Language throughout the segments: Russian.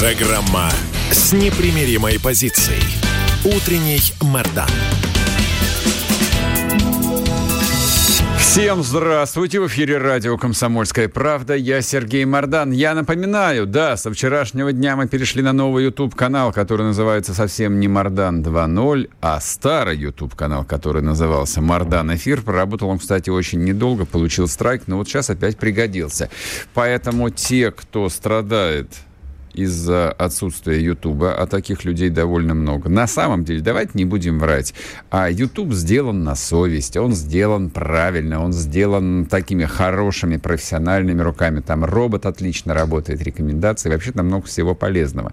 Программа с непримиримой позицией. Утренний Мордан. Всем здравствуйте! В эфире радио «Комсомольская правда». Я Сергей Мордан. Я напоминаю, да, со вчерашнего дня мы перешли на новый YouTube-канал, который называется совсем не «Мордан 2.0», а старый YouTube-канал, который назывался «Мордан Эфир». Проработал он, кстати, очень недолго, получил страйк, но вот сейчас опять пригодился. Поэтому те, кто страдает из-за отсутствия Ютуба, а таких людей довольно много. На самом деле, давайте не будем врать, а Ютуб сделан на совесть, он сделан правильно, он сделан такими хорошими профессиональными руками. Там робот отлично работает, рекомендации, вообще там много всего полезного.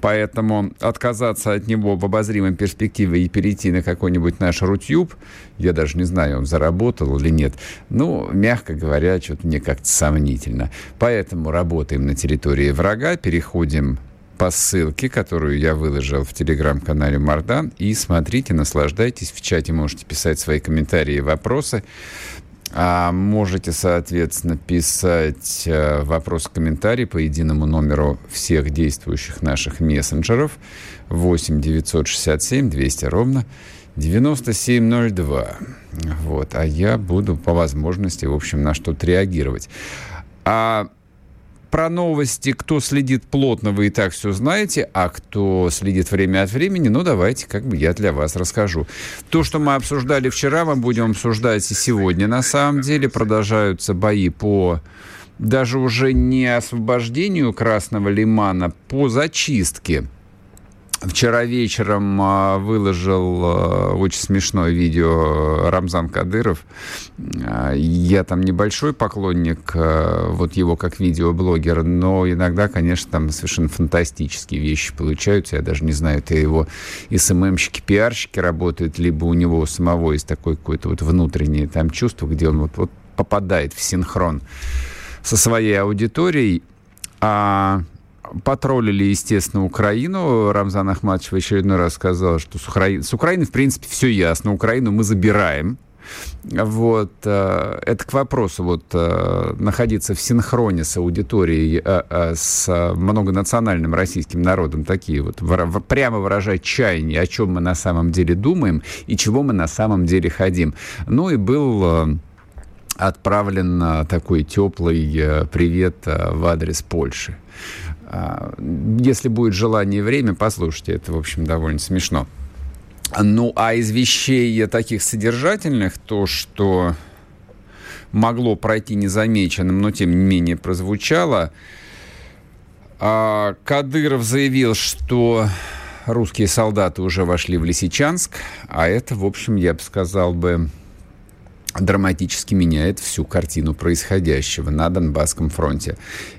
Поэтому отказаться от него в обозримой перспективе и перейти на какой-нибудь наш Рутюб, я даже не знаю, он заработал или нет, ну, мягко говоря, что-то мне как-то сомнительно. Поэтому работаем на территории врага, переходим по ссылке, которую я выложил в телеграм-канале Мардан. И смотрите, наслаждайтесь. В чате можете писать свои комментарии и вопросы. А можете, соответственно, писать э, вопрос комментарий по единому номеру всех действующих наших мессенджеров 8 967 200 ровно 9702. Вот. А я буду по возможности, в общем, на что-то реагировать. А про новости, кто следит плотно, вы и так все знаете, а кто следит время от времени, ну, давайте, как бы я для вас расскажу. То, что мы обсуждали вчера, мы будем обсуждать и сегодня. На самом деле продолжаются бои по даже уже не освобождению Красного Лимана, по зачистке Вчера вечером а, выложил а, очень смешное видео Рамзан Кадыров. А, я там небольшой поклонник вот его как видеоблогер, но иногда, конечно, там совершенно фантастические вещи получаются. Я даже не знаю, это его СММщики, пиарщики работают, либо у него самого есть такое какое-то вот внутреннее там чувство, где он вот, вот попадает в синхрон со своей аудиторией. А Потроллили, естественно, Украину. Рамзан Ахматович в очередной раз сказал, что с, Укра... с Украиной, в принципе, все ясно. Украину мы забираем. Вот, э, это к вопросу, вот, э, находиться в синхроне с аудиторией, э, с многонациональным российским народом, такие вот, прямо выражать чаяние, о чем мы на самом деле думаем и чего мы на самом деле хотим. Ну и был отправлен такой теплый привет в адрес Польши. А, если будет желание и время, послушайте, это, в общем, довольно смешно. Ну, а из вещей таких содержательных, то, что могло пройти незамеченным, но тем не менее прозвучало, а, Кадыров заявил, что русские солдаты уже вошли в Лисичанск, а это, в общем, я бы сказал бы, драматически меняет всю картину происходящего на Донбасском фронте.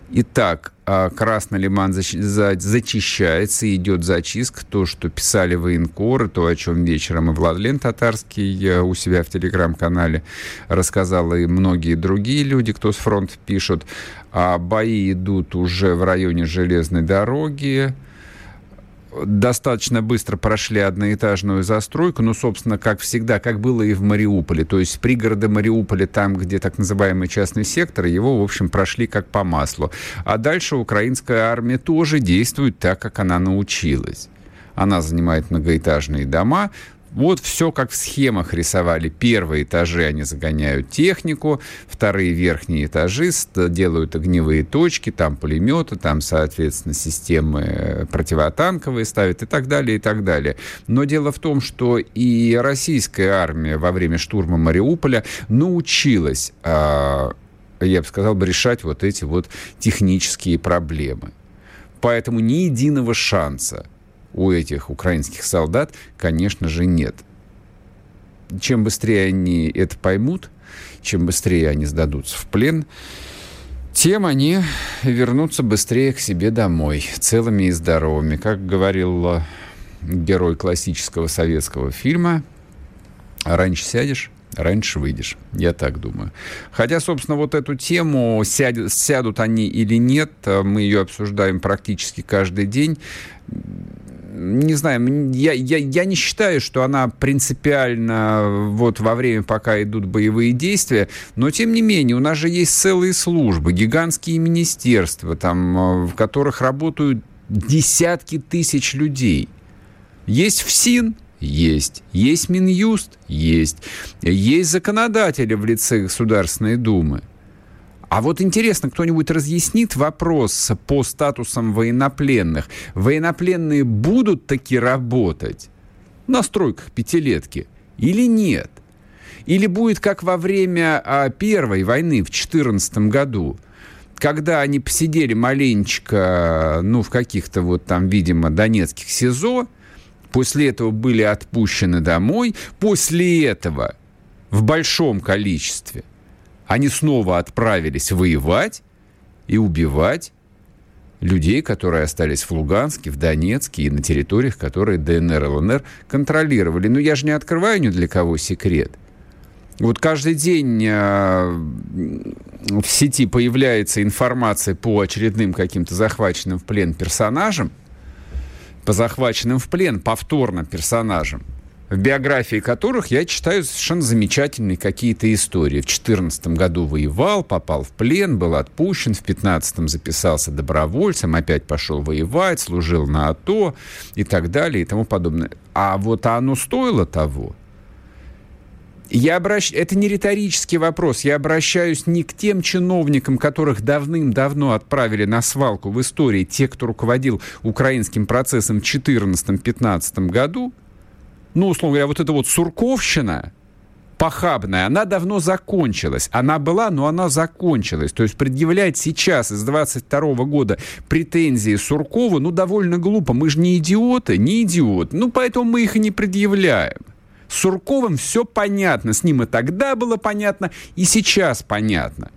Итак, а, Красный Лиман зачищается, идет зачистка. То, что писали военкоры, то, о чем вечером и Владлен Татарский э, у себя в телеграм-канале рассказал, и многие другие люди, кто с фронта пишут. А бои идут уже в районе железной дороги, достаточно быстро прошли одноэтажную застройку, ну, собственно, как всегда, как было и в Мариуполе. То есть пригороды Мариуполя, там, где так называемый частный сектор, его, в общем, прошли как по маслу. А дальше украинская армия тоже действует так, как она научилась. Она занимает многоэтажные дома, вот все как в схемах рисовали. Первые этажи они загоняют технику, вторые верхние этажи делают огневые точки, там пулеметы, там, соответственно, системы э, противотанковые ставят и так далее, и так далее. Но дело в том, что и российская армия во время штурма Мариуполя научилась, а, я бы сказал, бы, решать вот эти вот технические проблемы. Поэтому ни единого шанса у этих украинских солдат, конечно же, нет. Чем быстрее они это поймут, чем быстрее они сдадутся в плен, тем они вернутся быстрее к себе домой, целыми и здоровыми. Как говорил э, герой классического советского фильма, раньше сядешь, раньше выйдешь. Я так думаю. Хотя, собственно, вот эту тему, сядут, сядут они или нет, э, мы ее обсуждаем практически каждый день не знаю, я, я, я не считаю, что она принципиально вот во время, пока идут боевые действия, но тем не менее у нас же есть целые службы, гигантские министерства, там, э, в которых работают десятки тысяч людей. Есть ФСИН, есть. Есть Минюст? Есть. Есть законодатели в лице Государственной Думы. А вот интересно, кто-нибудь разъяснит вопрос по статусам военнопленных? Военнопленные будут таки работать на стройках пятилетки или нет? Или будет как во время а, Первой войны в 2014 году, когда они посидели маленечко, ну, в каких-то вот там, видимо, донецких СИЗО, после этого были отпущены домой, после этого в большом количестве – они снова отправились воевать и убивать людей, которые остались в Луганске, в Донецке и на территориях, которые ДНР и ЛНР контролировали. Но я же не открываю ни для кого секрет. Вот каждый день э, в сети появляется информация по очередным каким-то захваченным в плен персонажам, по захваченным в плен повторно персонажам в биографии которых я читаю совершенно замечательные какие-то истории. В 2014 году воевал, попал в плен, был отпущен, в 2015 записался добровольцем, опять пошел воевать, служил на АТО и так далее и тому подобное. А вот оно стоило того? Я обращ... Это не риторический вопрос. Я обращаюсь не к тем чиновникам, которых давным-давно отправили на свалку в истории, те, кто руководил украинским процессом в 2014-2015 году, ну, условно говоря, вот эта вот сурковщина, похабная, она давно закончилась. Она была, но она закончилась. То есть предъявлять сейчас, из 22 года, претензии Суркову, ну, довольно глупо. Мы же не идиоты, не идиоты. Ну, поэтому мы их и не предъявляем. С Сурковым все понятно. С ним и тогда было понятно, и сейчас понятно.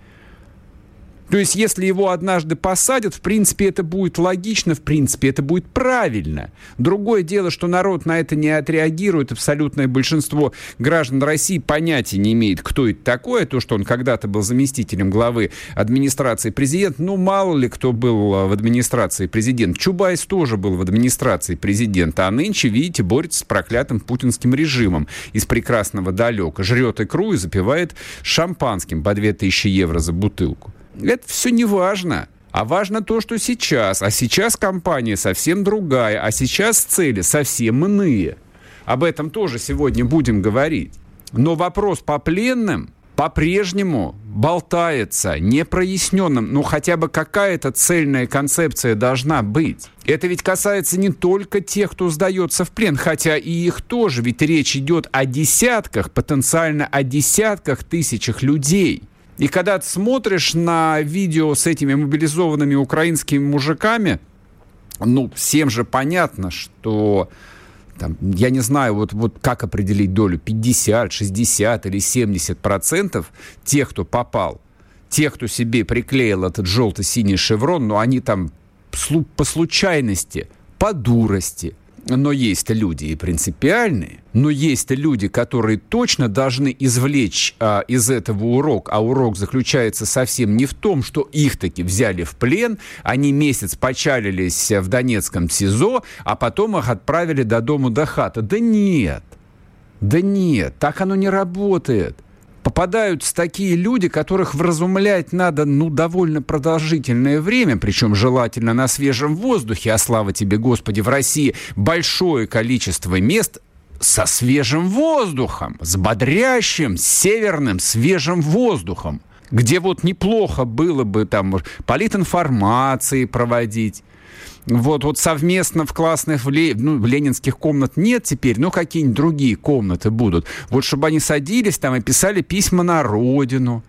То есть, если его однажды посадят, в принципе, это будет логично, в принципе, это будет правильно. Другое дело, что народ на это не отреагирует. Абсолютное большинство граждан России понятия не имеет, кто это такое. То, что он когда-то был заместителем главы администрации президента. Ну, мало ли кто был в администрации президента. Чубайс тоже был в администрации президента. А нынче, видите, борется с проклятым путинским режимом из прекрасного далека. Жрет икру и запивает шампанским по 2000 евро за бутылку. Это все не важно. А важно то, что сейчас. А сейчас компания совсем другая. А сейчас цели совсем иные. Об этом тоже сегодня будем говорить. Но вопрос по пленным по-прежнему болтается, непроясненным. Ну, хотя бы какая-то цельная концепция должна быть. Это ведь касается не только тех, кто сдается в плен, хотя и их тоже, ведь речь идет о десятках, потенциально о десятках тысячах людей. И когда ты смотришь на видео с этими мобилизованными украинскими мужиками, ну, всем же понятно, что там, я не знаю, вот, вот как определить долю, 50, 60 или 70 процентов тех, кто попал, тех, кто себе приклеил этот желто-синий шеврон, но они там по случайности, по дурости, но есть люди и принципиальные, но есть люди, которые точно должны извлечь а, из этого урок, а урок заключается совсем не в том, что их таки взяли в плен, они месяц почалились в Донецком СИЗО, а потом их отправили до дому до хата. Да нет, да нет, так оно не работает попадаются такие люди, которых вразумлять надо, ну, довольно продолжительное время, причем желательно на свежем воздухе, а слава тебе, Господи, в России большое количество мест со свежим воздухом, с бодрящим, северным, свежим воздухом, где вот неплохо было бы там политинформации проводить, вот, вот совместно в классных, в, ле, ну, в ленинских комнат нет теперь, но какие-нибудь другие комнаты будут. Вот чтобы они садились там и писали письма на родину,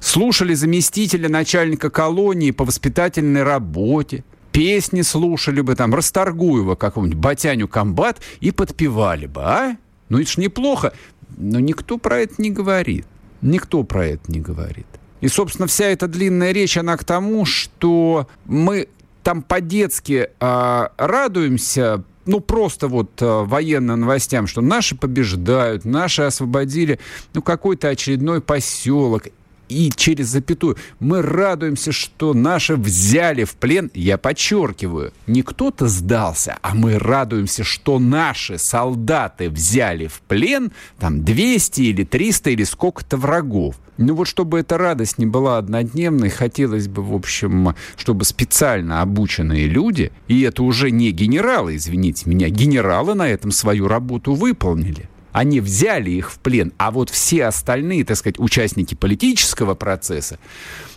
слушали заместителя начальника колонии по воспитательной работе, песни слушали бы там, Расторгуева какого-нибудь, Батяню Комбат и подпевали бы, а? Ну это ж неплохо. Но никто про это не говорит. Никто про это не говорит. И, собственно, вся эта длинная речь, она к тому, что мы там по-детски э, радуемся ну, просто вот э, военным новостям, что наши побеждают, наши освободили, ну, какой-то очередной поселок и через запятую. Мы радуемся, что наши взяли в плен, я подчеркиваю, не кто-то сдался, а мы радуемся, что наши солдаты взяли в плен там 200 или 300 или сколько-то врагов. Ну вот чтобы эта радость не была однодневной, хотелось бы, в общем, чтобы специально обученные люди, и это уже не генералы, извините меня, генералы на этом свою работу выполнили. Они взяли их в плен, а вот все остальные, так сказать, участники политического процесса,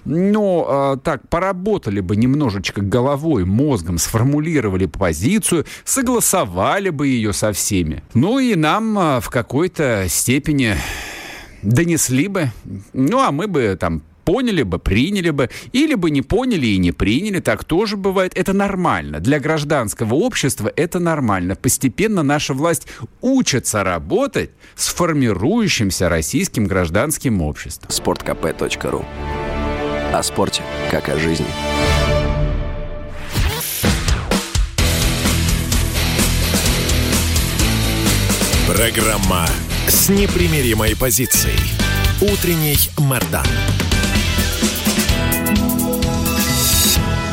ну, э, так, поработали бы немножечко головой, мозгом, сформулировали позицию, согласовали бы ее со всеми. Ну и нам э, в какой-то степени донесли бы, ну, а мы бы там поняли бы, приняли бы, или бы не поняли и не приняли, так тоже бывает. Это нормально. Для гражданского общества это нормально. Постепенно наша власть учится работать с формирующимся российским гражданским обществом. Спорткп.ру О спорте, как о жизни. Программа с непримиримой позицией. Утренний Мордан.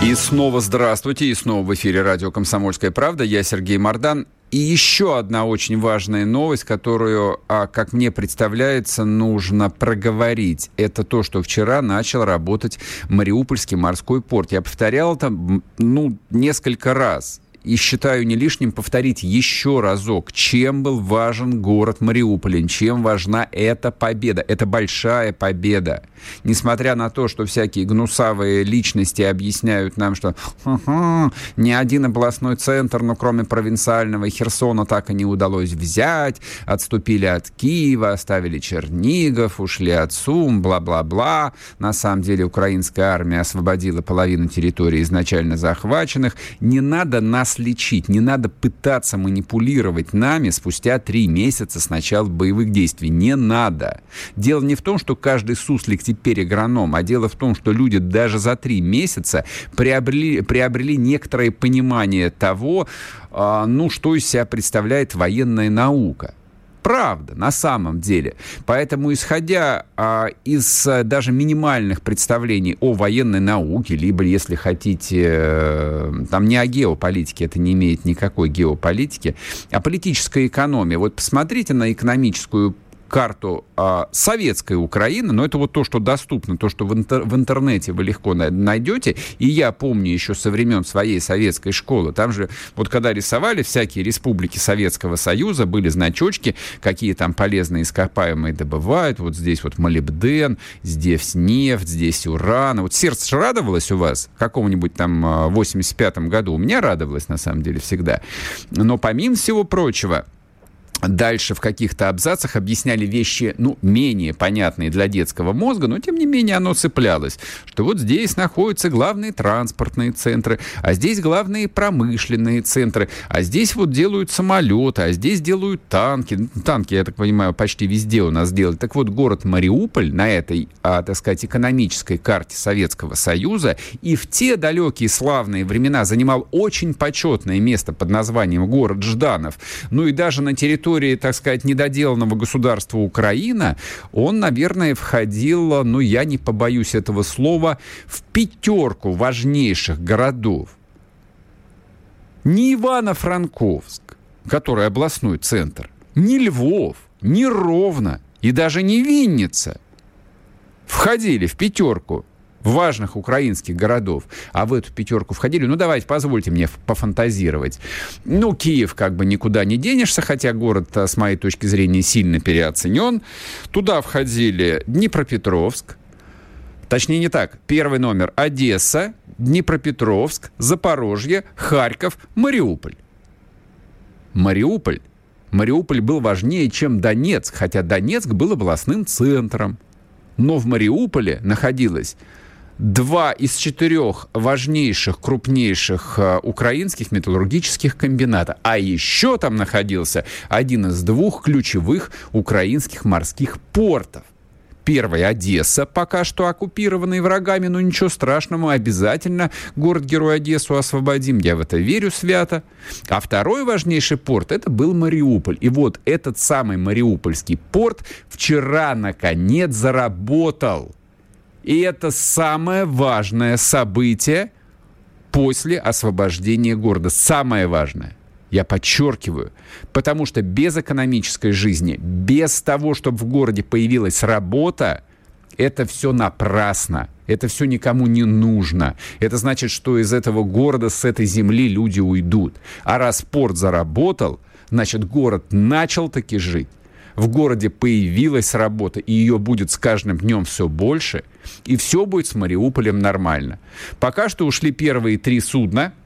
И снова здравствуйте, и снова в эфире радио «Комсомольская правда». Я Сергей Мордан. И еще одна очень важная новость, которую, а, как мне представляется, нужно проговорить. Это то, что вчера начал работать Мариупольский морской порт. Я повторял это, ну, несколько раз и считаю не лишним повторить еще разок, чем был важен город Мариуполь, чем важна эта победа. Это большая победа. Несмотря на то, что всякие гнусавые личности объясняют нам, что ни один областной центр, ну, кроме провинциального Херсона, так и не удалось взять, отступили от Киева, оставили Чернигов, ушли от Сум, бла-бла-бла. На самом деле украинская армия освободила половину территории изначально захваченных. Не надо нас нас лечить. Не надо пытаться манипулировать нами спустя три месяца с начала боевых действий. Не надо. Дело не в том, что каждый суслик теперь агроном, а дело в том, что люди даже за три месяца приобрели, приобрели некоторое понимание того, а, ну, что из себя представляет военная наука правда на самом деле. Поэтому, исходя а, из а, даже минимальных представлений о военной науке, либо, если хотите, э, там не о геополитике, это не имеет никакой геополитики, а политической экономии. Вот посмотрите на экономическую карту а, советской Украины, но это вот то, что доступно, то, что в, интер, в интернете вы легко найдете. И я помню еще со времен своей советской школы, там же вот когда рисовали всякие республики Советского Союза, были значочки, какие там полезные ископаемые добывают. Вот здесь вот молибден, здесь нефть, здесь уран. Вот сердце радовалось у вас каком-нибудь там 85-м а, году? У меня радовалось, на самом деле, всегда. Но помимо всего прочего, дальше в каких-то абзацах объясняли вещи, ну, менее понятные для детского мозга, но, тем не менее, оно цеплялось, что вот здесь находятся главные транспортные центры, а здесь главные промышленные центры, а здесь вот делают самолеты, а здесь делают танки. Танки, я так понимаю, почти везде у нас делают. Так вот, город Мариуполь на этой, а, так сказать, экономической карте Советского Союза и в те далекие славные времена занимал очень почетное место под названием город Жданов. Ну и даже на территории территории, так сказать, недоделанного государства Украина, он, наверное, входил, ну, я не побоюсь этого слова, в пятерку важнейших городов. Не Ивано-Франковск, который областной центр, не Львов, не Ровно и даже не Винница входили в пятерку важных украинских городов, а в эту пятерку входили, ну давайте, позвольте мне пофантазировать. Ну, Киев как бы никуда не денешься, хотя город, с моей точки зрения, сильно переоценен. Туда входили Днепропетровск, Точнее, не так. Первый номер – Одесса, Днепропетровск, Запорожье, Харьков, Мариуполь. Мариуполь. Мариуполь был важнее, чем Донецк, хотя Донецк был областным центром. Но в Мариуполе находилось два из четырех важнейших, крупнейших э, украинских металлургических комбината. А еще там находился один из двух ключевых украинских морских портов. Первый Одесса, пока что оккупированный врагами, но ничего страшного, обязательно город-герой Одессу освободим, я в это верю свято. А второй важнейший порт, это был Мариуполь. И вот этот самый Мариупольский порт вчера, наконец, заработал. И это самое важное событие после освобождения города. Самое важное. Я подчеркиваю, потому что без экономической жизни, без того, чтобы в городе появилась работа, это все напрасно. Это все никому не нужно. Это значит, что из этого города, с этой земли люди уйдут. А раз порт заработал, значит, город начал таки жить. В городе появилась работа, и ее будет с каждым днем все больше, и все будет с Мариуполем нормально. Пока что ушли первые три судна –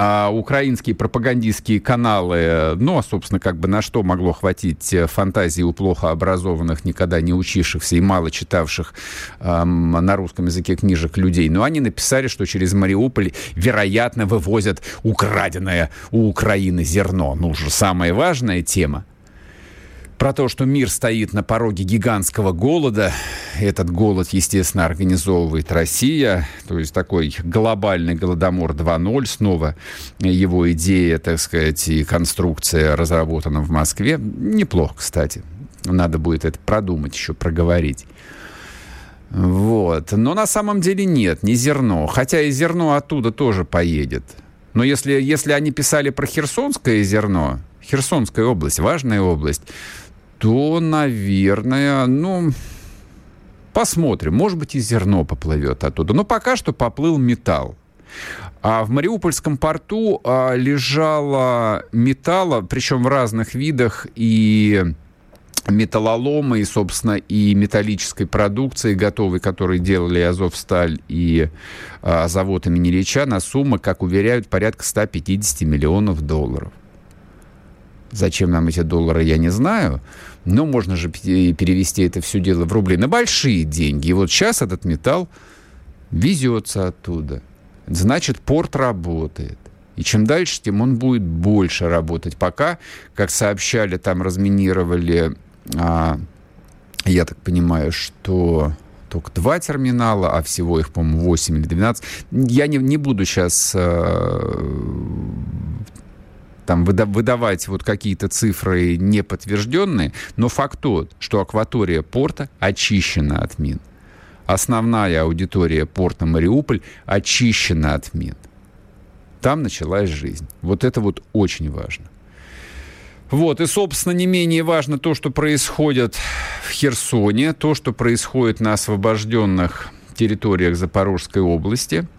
а украинские пропагандистские каналы, ну, а, собственно, как бы на что могло хватить э, фантазии у плохо образованных, никогда не учившихся и мало читавших эм, на русском языке книжек людей. Но они написали, что через Мариуполь, вероятно, вывозят украденное у Украины зерно. Ну, уже самая важная тема про то, что мир стоит на пороге гигантского голода. Этот голод, естественно, организовывает Россия. То есть такой глобальный голодомор 2.0. Снова его идея, так сказать, и конструкция разработана в Москве. Неплохо, кстати. Надо будет это продумать, еще проговорить. Вот. Но на самом деле нет, не зерно. Хотя и зерно оттуда тоже поедет. Но если, если они писали про Херсонское зерно, Херсонская область, важная область, то, наверное, ну, посмотрим. Может быть, и зерно поплывет оттуда. Но пока что поплыл металл. А в Мариупольском порту а, лежало металла, причем в разных видах, и металлолома, и, собственно, и металлической продукции готовой, которые делали Азовсталь и а, завод имени Ильича, на сумму, как уверяют, порядка 150 миллионов долларов. Зачем нам эти доллары, я не знаю. Но можно же перевести это все дело в рубли на большие деньги. И вот сейчас этот металл везется оттуда. Значит, порт работает. И чем дальше, тем он будет больше работать. Пока, как сообщали, там разминировали, а, я так понимаю, что только два терминала, а всего их, по-моему, 8 или 12. Я не, не буду сейчас а, там выдавать вот какие-то цифры неподтвержденные, но факт тот, что акватория порта очищена от мин. Основная аудитория порта Мариуполь очищена от мин. Там началась жизнь. Вот это вот очень важно. Вот, и, собственно, не менее важно то, что происходит в Херсоне, то, что происходит на освобожденных территориях Запорожской области –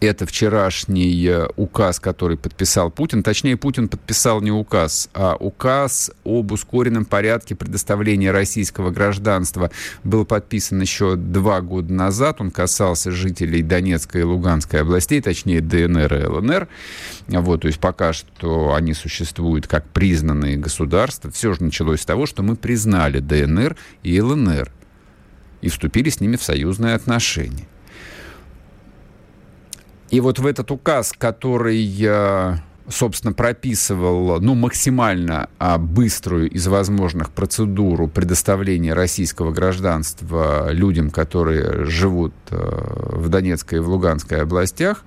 это вчерашний э, указ, который подписал Путин. Точнее, Путин подписал не указ, а указ об ускоренном порядке предоставления российского гражданства был подписан еще два года назад. Он касался жителей Донецкой и Луганской областей, точнее ДНР и ЛНР. Вот, то есть пока что они существуют как признанные государства. Все же началось с того, что мы признали ДНР и ЛНР и вступили с ними в союзные отношения. И вот в этот указ, который собственно, прописывал ну, максимально а, быструю из возможных процедуру предоставления российского гражданства людям, которые живут а, в Донецкой и в Луганской областях,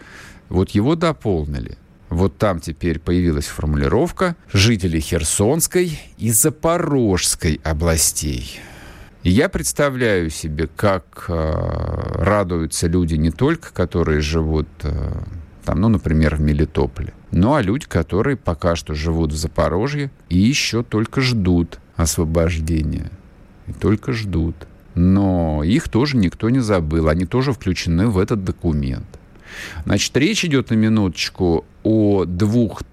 вот его дополнили. Вот там теперь появилась формулировка «жители Херсонской и Запорожской областей». Я представляю себе, как э, радуются люди не только, которые живут, э, там, ну, например, в Мелитополе, но а люди, которые пока что живут в Запорожье и еще только ждут освобождения. И только ждут. Но их тоже никто не забыл. Они тоже включены в этот документ. Значит, речь идет на минуточку о двух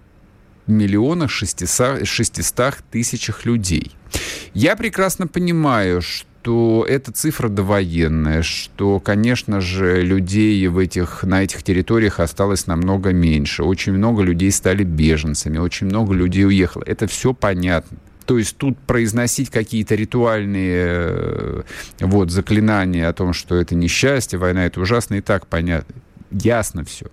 миллионах 600, 600 тысячах людей. Я прекрасно понимаю, что эта цифра довоенная, что, конечно же, людей в этих, на этих территориях осталось намного меньше. Очень много людей стали беженцами, очень много людей уехало. Это все понятно. То есть тут произносить какие-то ритуальные э, вот, заклинания о том, что это несчастье, война это ужасно, и так понятно. Ясно все.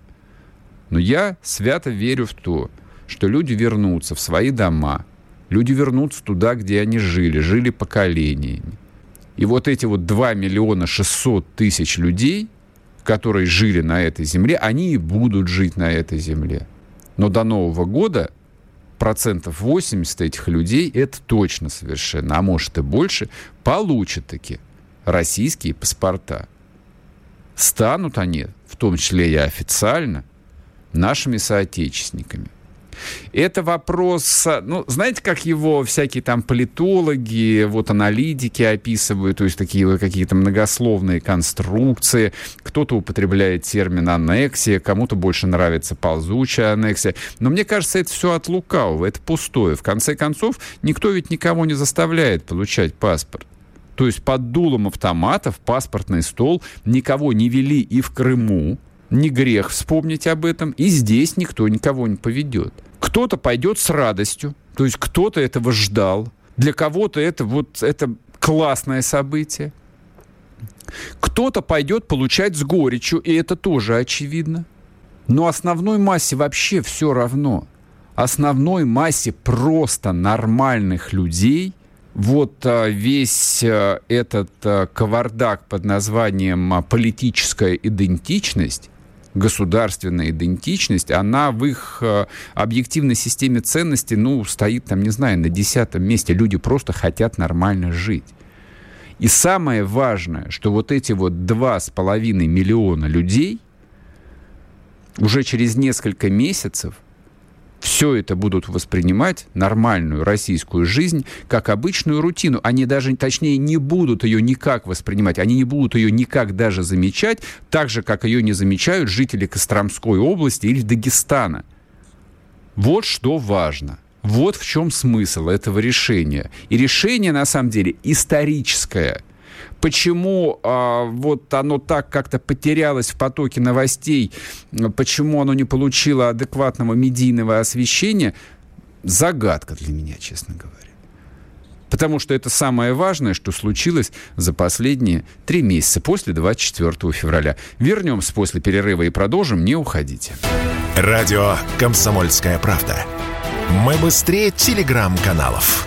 Но я свято верю в то, что люди вернутся в свои дома, люди вернутся туда, где они жили, жили поколениями. И вот эти вот 2 миллиона 600 тысяч людей, которые жили на этой земле, они и будут жить на этой земле. Но до Нового года процентов 80 этих людей, это точно совершенно, а может и больше, получат таки российские паспорта. Станут они, в том числе и официально, нашими соотечественниками. Это вопрос, ну, знаете, как его всякие там политологи, вот аналитики описывают, то есть такие какие-то многословные конструкции. Кто-то употребляет термин аннексия, кому-то больше нравится ползучая аннексия. Но мне кажется, это все от лукавого, это пустое. В конце концов, никто ведь никого не заставляет получать паспорт. То есть под дулом автоматов паспортный стол никого не вели и в Крыму, не грех вспомнить об этом, и здесь никто никого не поведет. Кто-то пойдет с радостью, то есть кто-то этого ждал. Для кого-то это вот это классное событие. Кто-то пойдет получать с горечью, и это тоже очевидно. Но основной массе вообще все равно. Основной массе просто нормальных людей вот а, весь а, этот а, кавардак под названием политическая идентичность государственная идентичность, она в их э, объективной системе ценностей, ну, стоит там, не знаю, на десятом месте. Люди просто хотят нормально жить. И самое важное, что вот эти вот два с половиной миллиона людей уже через несколько месяцев – все это будут воспринимать, нормальную российскую жизнь, как обычную рутину. Они даже, точнее, не будут ее никак воспринимать, они не будут ее никак даже замечать, так же, как ее не замечают жители Костромской области или Дагестана. Вот что важно. Вот в чем смысл этого решения. И решение, на самом деле, историческое – Почему а, вот оно так как-то потерялось в потоке новостей, почему оно не получило адекватного медийного освещения, загадка для меня, честно говоря. Потому что это самое важное, что случилось за последние три месяца после 24 февраля. Вернемся после перерыва и продолжим. Не уходите. Радио «Комсомольская правда». Мы быстрее телеграм-каналов.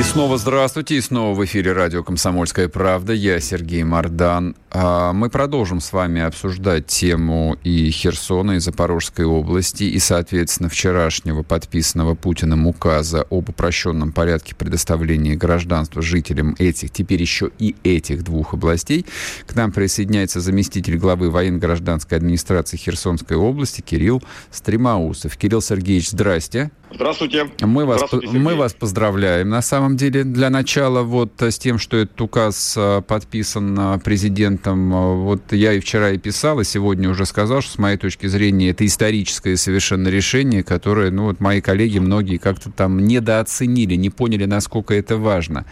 И снова здравствуйте, и снова в эфире радио «Комсомольская правда». Я Сергей Мордан. А, мы продолжим с вами обсуждать тему и Херсона, и Запорожской области, и, соответственно, вчерашнего подписанного Путиным указа об упрощенном порядке предоставления гражданства жителям этих, теперь еще и этих двух областей. К нам присоединяется заместитель главы военно-гражданской администрации Херсонской области Кирилл Стремаусов. Кирилл Сергеевич, здрасте. Здравствуйте. Мы вас, Здравствуйте, мы вас поздравляем. На самом деле, для начала вот с тем, что этот указ а, подписан а, президентом, вот я и вчера и писал, и сегодня уже сказал, что с моей точки зрения это историческое совершенно решение, которое, ну вот мои коллеги многие как-то там недооценили, не поняли, насколько это важно.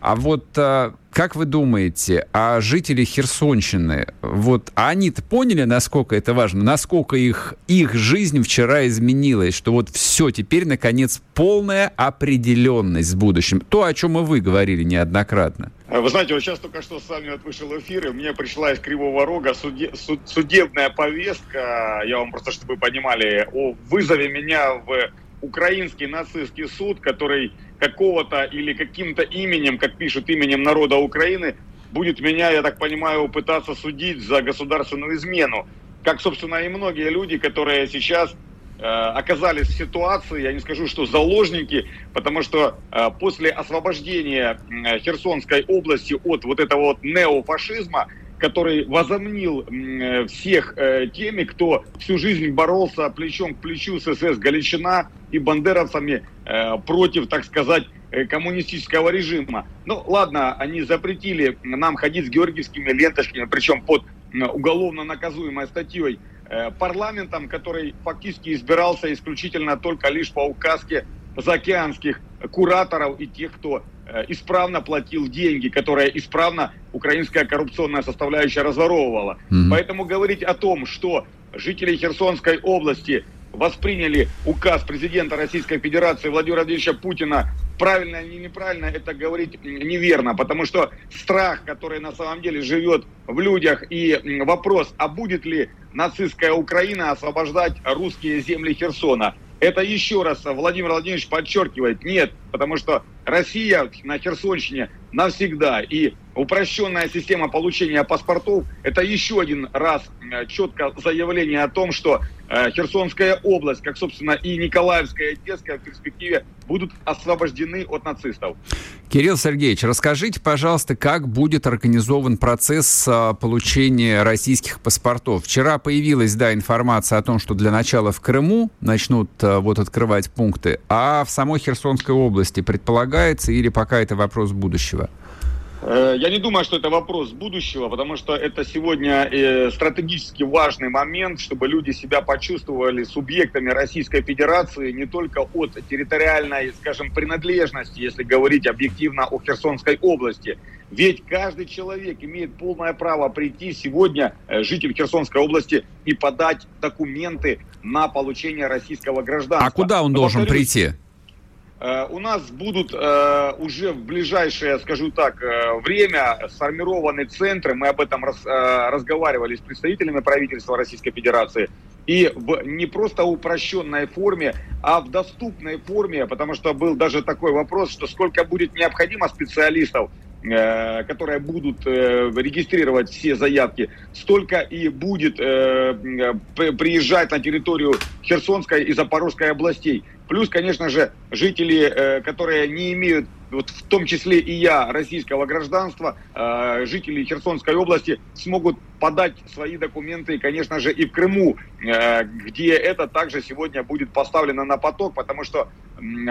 А вот как вы думаете, а жители Херсонщины, вот они-то поняли, насколько это важно, насколько их, их жизнь вчера изменилась, что вот все, теперь, наконец, полная определенность с будущим. То, о чем и вы говорили неоднократно. Вы знаете, вот сейчас только что с вами вышел эфир, и мне пришла из Кривого Рога суде, суд, судебная повестка, я вам просто, чтобы вы понимали, о вызове меня в украинский нацистский суд, который какого-то или каким-то именем, как пишут, именем народа Украины, будет меня, я так понимаю, пытаться судить за государственную измену. Как, собственно, и многие люди, которые сейчас э, оказались в ситуации, я не скажу, что заложники, потому что э, после освобождения э, Херсонской области от вот этого вот неофашизма, который возомнил э, всех э, теми, кто всю жизнь боролся плечом к плечу с СС Галичина и бандеровцами э, против, так сказать, коммунистического режима. Ну, ладно, они запретили нам ходить с георгиевскими ленточками, причем под уголовно наказуемой статьей парламентом, который фактически избирался исключительно только лишь по указке заокеанских кураторов и тех, кто исправно платил деньги, которые исправно украинская коррупционная составляющая разворовывала. Mm-hmm. Поэтому говорить о том, что жители Херсонской области восприняли указ президента Российской Федерации Владимира Владимировича Путина правильно или неправильно, это говорить неверно, потому что страх, который на самом деле живет в людях, и вопрос, а будет ли нацистская Украина освобождать русские земли Херсона, это еще раз Владимир Владимирович подчеркивает, нет, потому что Россия на Херсонщине навсегда. И упрощенная система получения паспортов – это еще один раз э, четко заявление о том, что э, Херсонская область, как, собственно, и Николаевская, и Одесская в перспективе будут освобождены от нацистов. Кирилл Сергеевич, расскажите, пожалуйста, как будет организован процесс э, получения российских паспортов? Вчера появилась, да, информация о том, что для начала в Крыму начнут вот открывать пункты, а в самой Херсонской области предполагается или пока это вопрос будущего? Э, я не думаю, что это вопрос будущего, потому что это сегодня э, стратегически важный момент, чтобы люди себя почувствовали субъектами Российской Федерации не только от территориальной, скажем, принадлежности, если говорить объективно о Херсонской области. Ведь каждый человек имеет полное право прийти сегодня, э, житель Херсонской области, и подать документы на получение российского гражданства. А куда он должен прийти? Э, у нас будут э, уже в ближайшее, скажу так, э, время сформированы центры, мы об этом разговаривали с представителями правительства Российской Федерации, и в не просто упрощенной форме, а в доступной форме, потому что был даже такой вопрос, что сколько будет необходимо специалистов, которые будут регистрировать все заявки, столько и будет приезжать на территорию Херсонской и Запорожской областей. Плюс, конечно же, жители, э, которые не имеют, вот в том числе и я, российского гражданства, э, жители Херсонской области смогут подать свои документы, конечно же, и в Крыму, э, где это также сегодня будет поставлено на поток, потому что,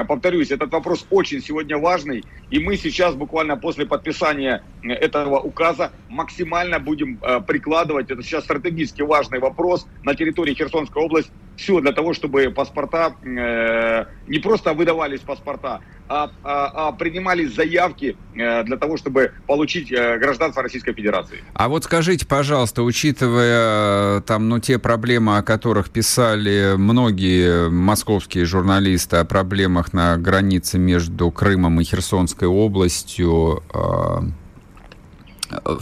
повторюсь, этот вопрос очень сегодня важный, и мы сейчас буквально после подписания этого указа максимально будем прикладывать, это сейчас стратегически важный вопрос на территории Херсонской области, все для того, чтобы паспорта, э, не просто выдавались паспорта, а, а, а принимались заявки э, для того, чтобы получить э, гражданство Российской Федерации. А вот скажите, пожалуйста, учитывая э, там, ну, те проблемы, о которых писали многие московские журналисты, о проблемах на границе между Крымом и Херсонской областью, э,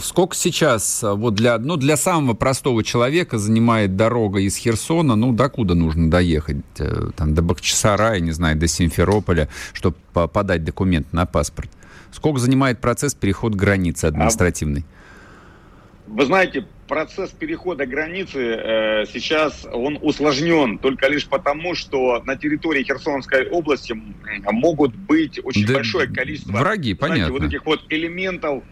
Сколько сейчас э, вот для, ну, для самого простого человека занимает дорога из Херсона, ну, докуда нужно доехать? Э, там, до Бахчисарая, не знаю, до Симферополя, чтобы подать документ на паспорт. Сколько занимает процесс перехода границы административной? Вы знаете, процесс перехода границы э, сейчас он усложнен только лишь потому, что на территории Херсонской области могут быть очень да большое количество враги, знаете, понятно. вот этих вот элементов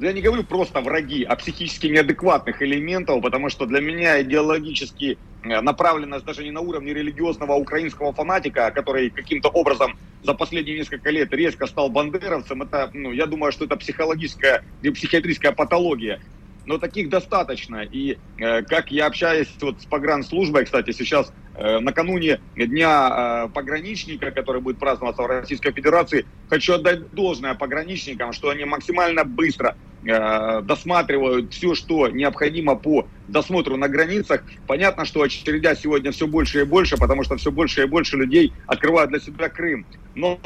я не говорю просто враги, а психически неадекватных элементов, потому что для меня идеологически э, направленность даже не на уровне религиозного украинского фанатика, который каким-то образом за последние несколько лет резко стал бандеровцем, это, ну, я думаю, что это психологическая психиатрическая патология. Но таких достаточно. И э, как я общаюсь вот с погранслужбой, кстати, сейчас накануне Дня э, пограничника, который будет праздноваться в Российской Федерации, хочу отдать должное пограничникам, что они максимально быстро э, досматривают все, что необходимо по досмотру на границах. Понятно, что очередя сегодня все больше и больше, потому что все больше и больше людей открывают для себя Крым. Но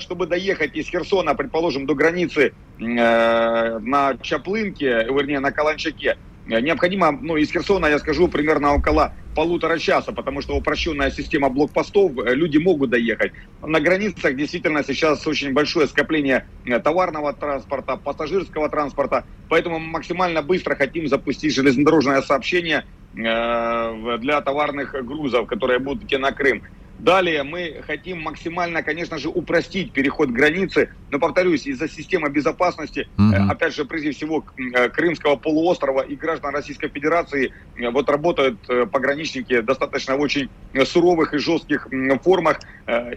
чтобы доехать из Херсона, предположим, до границы на Чаплынке, вернее, на Каланчаке, Э, необходимо, ну, из Херсона, я скажу, примерно около полутора часа, потому что упрощенная система блокпостов, э, люди могут доехать. На границах действительно сейчас очень большое скопление э, товарного транспорта, пассажирского транспорта, поэтому максимально быстро хотим запустить железнодорожное сообщение для товарных грузов, которые будут идти на Крым. Далее мы хотим максимально, конечно же, упростить переход границы, но, повторюсь, из-за системы безопасности, mm-hmm. опять же, прежде всего, э, Крымского полуострова и граждан Российской Федерации, э, вот работают пограничники достаточно в очень суровых и жестких формах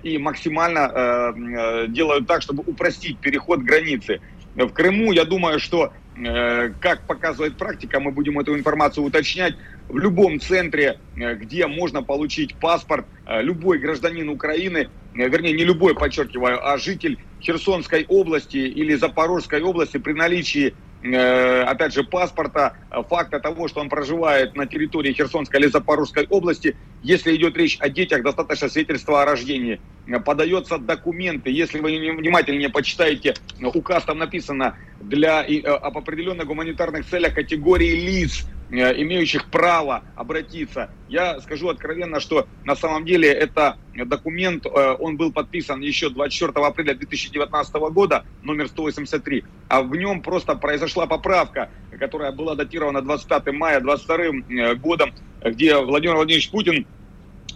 и максимально делают так, чтобы упростить переход границы. В Крыму, я думаю, что, как показывает практика, мы будем эту информацию уточнять, в любом центре, э, где можно получить паспорт, э, любой гражданин Украины, э, вернее, не любой, подчеркиваю, а житель Херсонской области или Запорожской области при наличии э, опять же, паспорта, факта того, что он проживает на территории Херсонской или Запорожской области. Если идет речь о детях, достаточно свидетельства о рождении. Подается документы. Если вы внимательнее почитаете, указ там написано для об определенных гуманитарных целях категории лиц, Э, имеющих право обратиться. Я скажу откровенно, что на самом деле это документ, э, он был подписан еще 24 апреля 2019 года, номер 183, а в нем просто произошла поправка, которая была датирована 25 мая 22 э, годом, где Владимир Владимирович Путин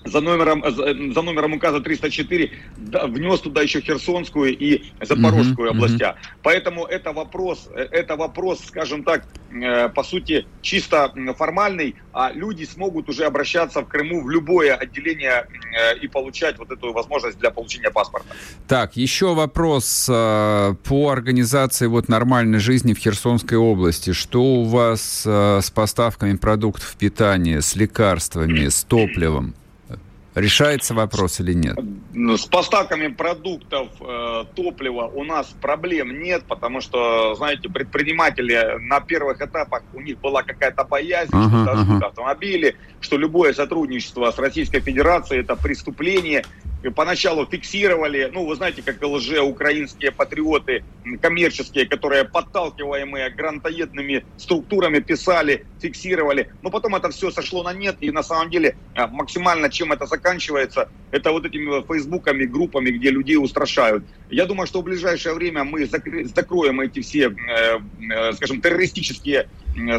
за номером, за номером указа 304 внес туда еще Херсонскую и Запорожскую uh-huh, областя. Uh-huh. Поэтому это вопрос, это вопрос, скажем так, э, по сути, чисто формальный, а люди смогут уже обращаться в Крыму в любое отделение э, и получать вот эту возможность для получения паспорта. Так, еще вопрос э, по организации вот нормальной жизни в Херсонской области. Что у вас с поставками продуктов питания, с лекарствами, с топливом? Решается вопрос или нет? Ну, с поставками продуктов, э, топлива у нас проблем нет, потому что, знаете, предприниматели на первых этапах, у них была какая-то боязнь, ага, что дадут ага. автомобили, что любое сотрудничество с Российской Федерацией это преступление, поначалу фиксировали, ну, вы знаете, как лже-украинские патриоты коммерческие, которые подталкиваемые грантоедными структурами писали, фиксировали, но потом это все сошло на нет, и на самом деле а, максимально чем это заканчивается, это вот этими фейсбуками, группами, где людей устрашают. Я думаю, что в ближайшее время мы закроем эти все, э, э, скажем, террористические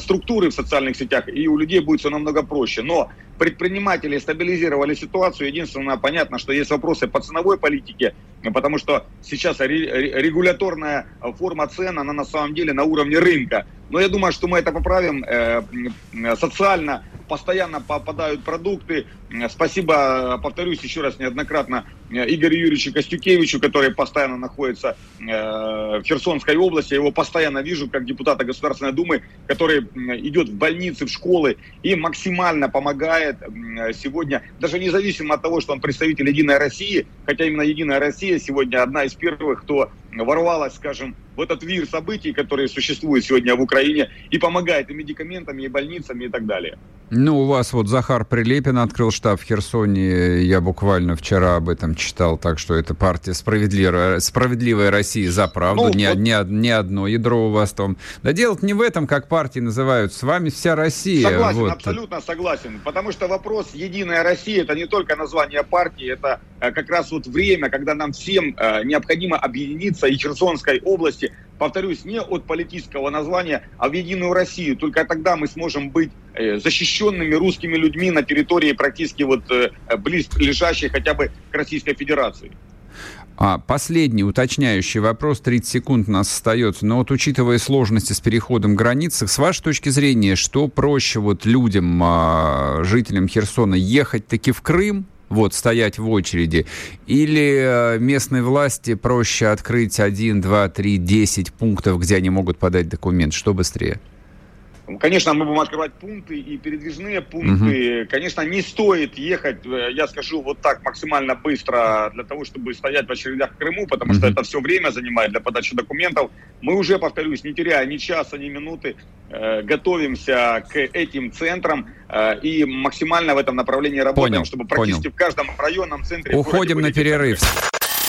структуры в социальных сетях, и у людей будет все намного проще. Но предприниматели стабилизировали ситуацию. Единственное, понятно, что есть вопросы по ценовой политике, потому что сейчас регуляторная форма цен, она на самом деле на уровне рынка. Но я думаю, что мы это поправим э, социально постоянно попадают продукты. Спасибо, повторюсь еще раз неоднократно, Игорю Юрьевичу Костюкевичу, который постоянно находится э, в Херсонской области. Я его постоянно вижу как депутата Государственной Думы, который идет в больницы, в школы и максимально помогает сегодня, даже независимо от того, что он представитель Единой России, хотя именно Единая Россия сегодня одна из первых, кто ворвалась, скажем, в этот вир событий, которые существуют сегодня в Украине, и помогает и медикаментами, и больницами, и так далее. Ну, у вас вот Захар Прилепин открыл штаб в Херсоне. Я буквально вчера об этом читал, так что это партия «Справедливая, справедливая Россия за правду». Ну, не, вот... не, не одно ядро у вас там. Да дело не в этом, как партии называют. С вами вся Россия. Согласен, вот. абсолютно согласен. Потому что вопрос «Единая Россия» — это не только название партии, это э, как раз вот время, когда нам всем э, необходимо объединиться и Херсонской области повторюсь, не от политического названия, а в единую Россию. Только тогда мы сможем быть э, защищенными русскими людьми на территории практически вот э, близко лежащей хотя бы к Российской Федерации. А, последний уточняющий вопрос, 30 секунд у нас остается. Но вот учитывая сложности с переходом границы, с вашей точки зрения, что проще вот людям, а, жителям Херсона, ехать таки в Крым вот, стоять в очереди? Или э, местной власти проще открыть 1, 2, 3, 10 пунктов, где они могут подать документ? Что быстрее? Конечно, мы будем открывать пункты и передвижные пункты. Угу. Конечно, не стоит ехать, э, я скажу вот так, максимально быстро для того, чтобы стоять в очередях в Крыму, потому угу. что это все время занимает для подачи документов. Мы уже, повторюсь, не теряя ни часа, ни минуты, э, готовимся к этим центрам э, и максимально в этом направлении работаем, понял, чтобы практически понял. в каждом районном центре... Уходим на перерыв.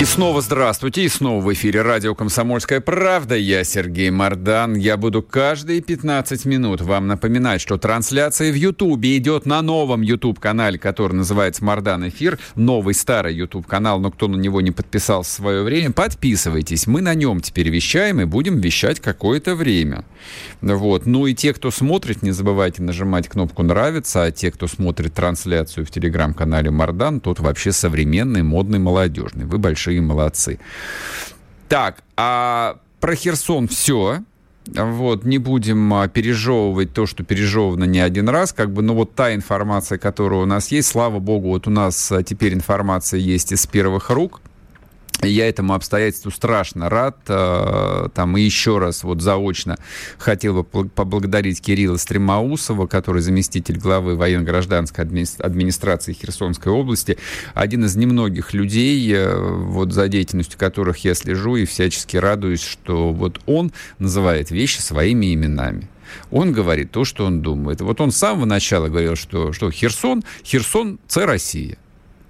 И снова здравствуйте, и снова в эфире радио «Комсомольская правда». Я Сергей Мордан. Я буду каждые 15 минут вам напоминать, что трансляция в Ютубе идет на новом Ютуб-канале, который называется «Мордан Эфир». Новый старый Ютуб-канал, но кто на него не подписался в свое время, подписывайтесь. Мы на нем теперь вещаем и будем вещать какое-то время. Вот. Ну и те, кто смотрит, не забывайте нажимать кнопку «Нравится», а те, кто смотрит трансляцию в телеграм-канале «Мордан», тот вообще современный, модный, молодежный. Вы большие большие молодцы. Так, а про Херсон все. Вот, не будем а, пережевывать то, что пережевано не один раз, как бы, но вот та информация, которая у нас есть, слава богу, вот у нас а, теперь информация есть из первых рук, я этому обстоятельству страшно рад. Э, там и еще раз вот заочно хотел бы поблагодарить Кирилла Стремаусова, который заместитель главы военно-гражданской администрации Херсонской области. Один из немногих людей, э, вот за деятельностью которых я слежу и всячески радуюсь, что вот он называет вещи своими именами. Он говорит то, что он думает. Вот он с самого начала говорил, что, что Херсон, Херсон – це Россия.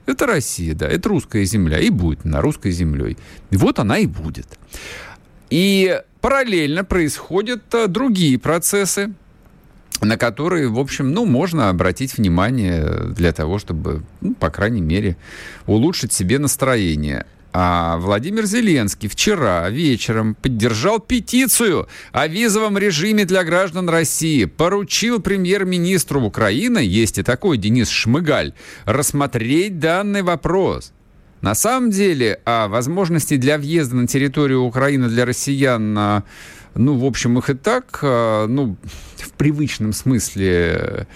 Это Россия, да, это русская земля, и будет на русской землей. И вот она и будет. И параллельно происходят а, другие процессы, на которые, в общем, ну, можно обратить внимание для того, чтобы, ну, по крайней мере, улучшить себе настроение. А Владимир Зеленский вчера вечером поддержал петицию о визовом режиме для граждан России, поручил премьер-министру Украины, есть и такой Денис Шмыгаль, рассмотреть данный вопрос. На самом деле, о возможности для въезда на территорию Украины для россиян, а, ну, в общем, их и так, а, ну, в привычном смысле,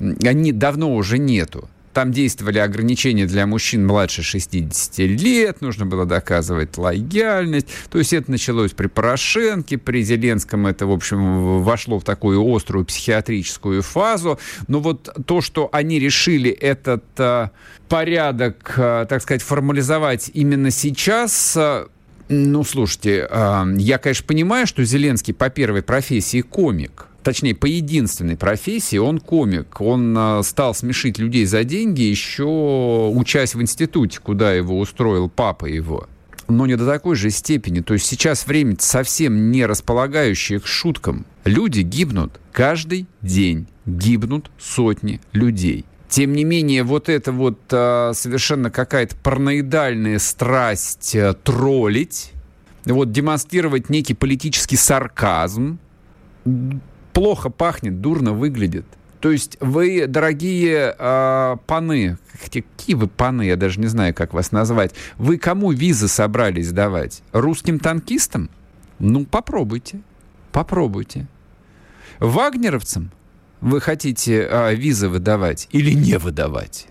они давно уже нету. Там действовали ограничения для мужчин младше 60 лет, нужно было доказывать лояльность. То есть это началось при Порошенке, при Зеленском это, в общем, вошло в такую острую психиатрическую фазу. Но вот то, что они решили этот э, порядок, э, так сказать, формализовать именно сейчас, э, ну, слушайте, я, конечно, понимаю, что Зеленский по первой профессии комик, точнее, по единственной профессии, он комик. Он э, стал смешить людей за деньги, еще учась в институте, куда его устроил папа его. Но не до такой же степени. То есть сейчас время совсем не располагающее к шуткам. Люди гибнут каждый день. Гибнут сотни людей. Тем не менее, вот это вот а, совершенно какая-то параноидальная страсть а, троллить, вот демонстрировать некий политический сарказм, плохо пахнет, дурно выглядит. То есть вы, дорогие э, паны, какие вы паны, я даже не знаю, как вас назвать, вы кому визы собрались давать? Русским танкистам? Ну, попробуйте, попробуйте. Вагнеровцам вы хотите э, визы выдавать или не выдавать?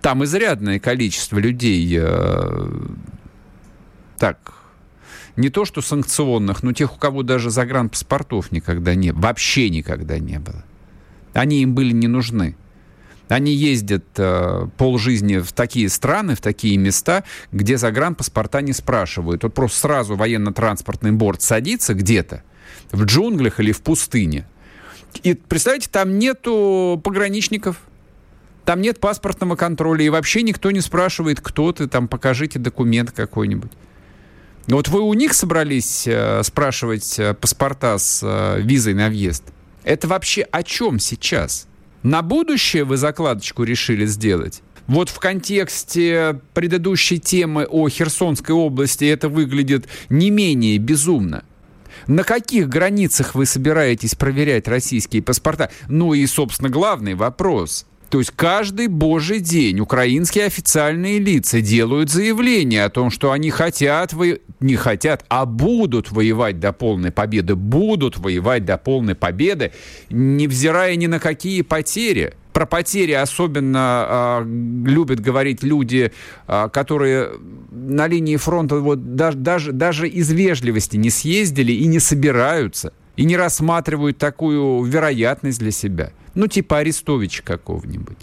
Там изрядное количество людей э, так не то что санкционных, но тех, у кого даже загранпаспортов никогда не вообще никогда не было. Они им были не нужны. Они ездят э, полжизни в такие страны, в такие места, где загранпаспорта не спрашивают. Вот просто сразу военно-транспортный борт садится где-то, в джунглях или в пустыне. И, представляете, там нету пограничников, там нет паспортного контроля, и вообще никто не спрашивает, кто ты, там, покажите документ какой-нибудь. Вот вы у них собрались э, спрашивать э, паспорта с э, визой на въезд. Это вообще о чем сейчас? На будущее вы закладочку решили сделать? Вот в контексте предыдущей темы о Херсонской области это выглядит не менее безумно. На каких границах вы собираетесь проверять российские паспорта? Ну и, собственно, главный вопрос – то есть каждый божий день украинские официальные лица делают заявление о том, что они хотят, вы... не хотят, а будут воевать до полной победы, будут воевать до полной победы, невзирая ни на какие потери. Про потери особенно э, любят говорить люди, э, которые на линии фронта вот, даже, даже, даже из вежливости не съездили и не собираются, и не рассматривают такую вероятность для себя – ну, типа Арестовича какого-нибудь.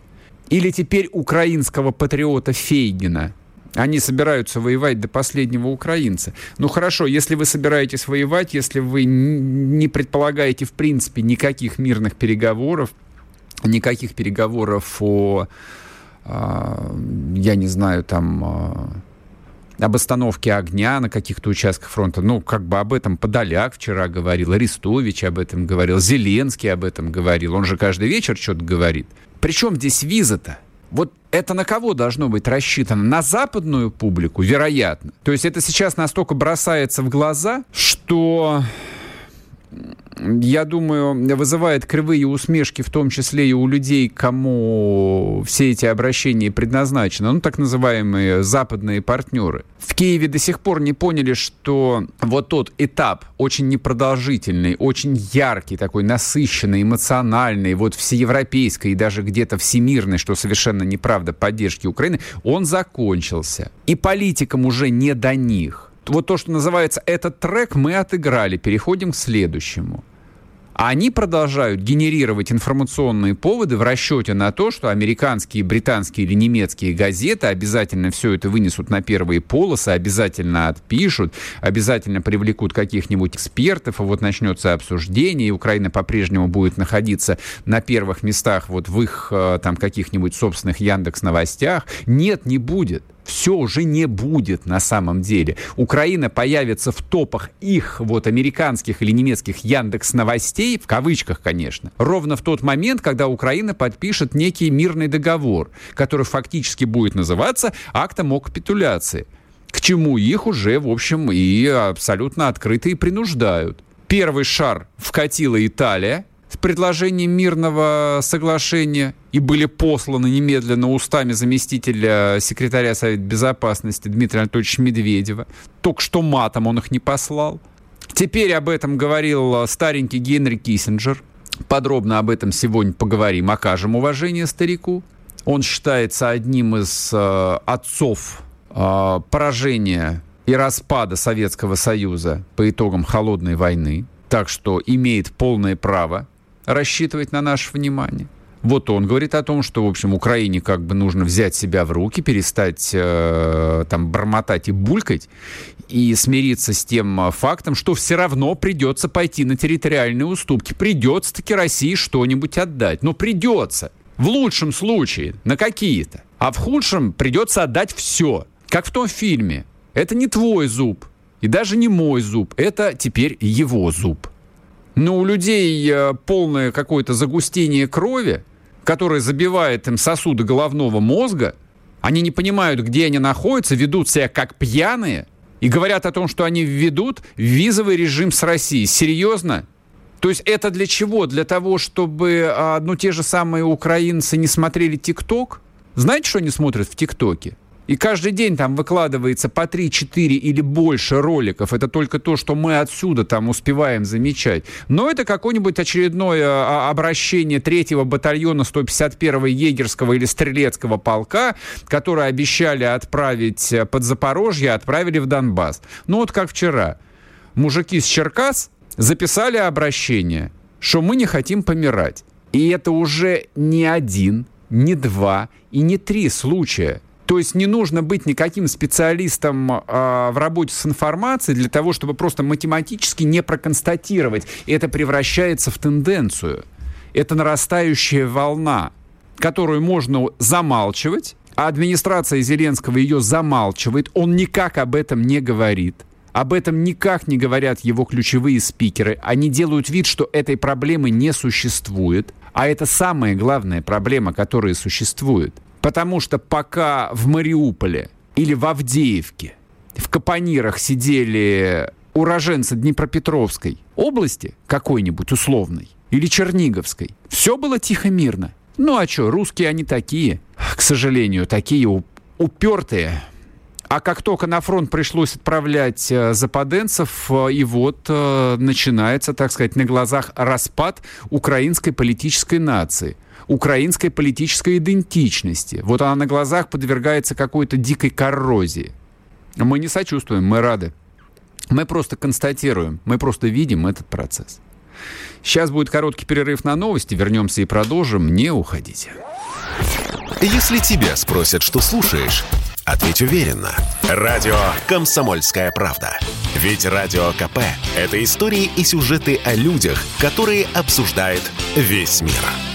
Или теперь украинского патриота Фейгина. Они собираются воевать до последнего украинца. Ну хорошо, если вы собираетесь воевать, если вы не предполагаете в принципе никаких мирных переговоров, никаких переговоров о, а, я не знаю, там а, об остановке огня на каких-то участках фронта. Ну, как бы об этом Подоляк вчера говорил, Арестович об этом говорил, Зеленский об этом говорил. Он же каждый вечер что-то говорит. Причем здесь виза-то? Вот это на кого должно быть рассчитано? На западную публику, вероятно. То есть это сейчас настолько бросается в глаза, что я думаю, вызывает кривые усмешки, в том числе и у людей, кому все эти обращения предназначены, ну, так называемые западные партнеры. В Киеве до сих пор не поняли, что вот тот этап очень непродолжительный, очень яркий, такой насыщенный, эмоциональный, вот всеевропейской и даже где-то всемирной, что совершенно неправда, поддержки Украины, он закончился. И политикам уже не до них вот то, что называется этот трек, мы отыграли, переходим к следующему. Они продолжают генерировать информационные поводы в расчете на то, что американские, британские или немецкие газеты обязательно все это вынесут на первые полосы, обязательно отпишут, обязательно привлекут каких-нибудь экспертов, и вот начнется обсуждение, и Украина по-прежнему будет находиться на первых местах вот в их э, там каких-нибудь собственных Яндекс новостях. Нет, не будет все уже не будет на самом деле. Украина появится в топах их вот американских или немецких Яндекс новостей, в кавычках, конечно, ровно в тот момент, когда Украина подпишет некий мирный договор, который фактически будет называться актом о капитуляции. К чему их уже, в общем, и абсолютно открыто и принуждают. Первый шар вкатила Италия, с предложением мирного соглашения и были посланы немедленно устами заместителя секретаря Совета Безопасности Дмитрия Анатольевича Медведева. Только что матом он их не послал. Теперь об этом говорил старенький Генри Киссинджер. Подробно об этом сегодня поговорим, окажем уважение старику. Он считается одним из э, отцов э, поражения и распада Советского Союза по итогам Холодной войны. Так что имеет полное право рассчитывать на наше внимание. Вот он говорит о том, что, в общем, Украине как бы нужно взять себя в руки, перестать э, там бормотать и булькать, и смириться с тем фактом, что все равно придется пойти на территориальные уступки. Придется таки России что-нибудь отдать. Но придется. В лучшем случае на какие-то. А в худшем придется отдать все. Как в том фильме. Это не твой зуб. И даже не мой зуб. Это теперь его зуб. Но у людей э, полное какое-то загустение крови, которое забивает им сосуды головного мозга, они не понимают, где они находятся, ведут себя как пьяные и говорят о том, что они введут визовый режим с Россией. Серьезно? То есть это для чего? Для того, чтобы а, ну, те же самые украинцы не смотрели ТикТок? Знаете, что они смотрят в ТикТоке? И каждый день там выкладывается по 3, 4 или больше роликов. Это только то, что мы отсюда там успеваем замечать. Но это какое-нибудь очередное а, обращение третьего батальона 151-го егерского или стрелецкого полка, которые обещали отправить э, под Запорожье, отправили в Донбасс. Ну вот как вчера. Мужики с Черкас записали обращение, что мы не хотим помирать. И это уже не один, не два и не три случая – то есть не нужно быть никаким специалистом э, в работе с информацией для того, чтобы просто математически не проконстатировать. Это превращается в тенденцию. Это нарастающая волна, которую можно замалчивать, а администрация Зеленского ее замалчивает. Он никак об этом не говорит. Об этом никак не говорят его ключевые спикеры. Они делают вид, что этой проблемы не существует. А это самая главная проблема, которая существует. Потому что пока в Мариуполе или в Авдеевке в капонирах сидели уроженцы Днепропетровской области, какой-нибудь условной, или Черниговской, все было тихо-мирно. Ну а что, русские они такие, к сожалению, такие упертые. А как только на фронт пришлось отправлять э, западенцев, э, и вот э, начинается, так сказать, на глазах распад украинской политической нации украинской политической идентичности. Вот она на глазах подвергается какой-то дикой коррозии. Мы не сочувствуем, мы рады. Мы просто констатируем, мы просто видим этот процесс. Сейчас будет короткий перерыв на новости, вернемся и продолжим. Не уходите. Если тебя спросят, что слушаешь, ответь уверенно. Радио «Комсомольская правда». Ведь Радио КП – это истории и сюжеты о людях, которые обсуждает весь мир.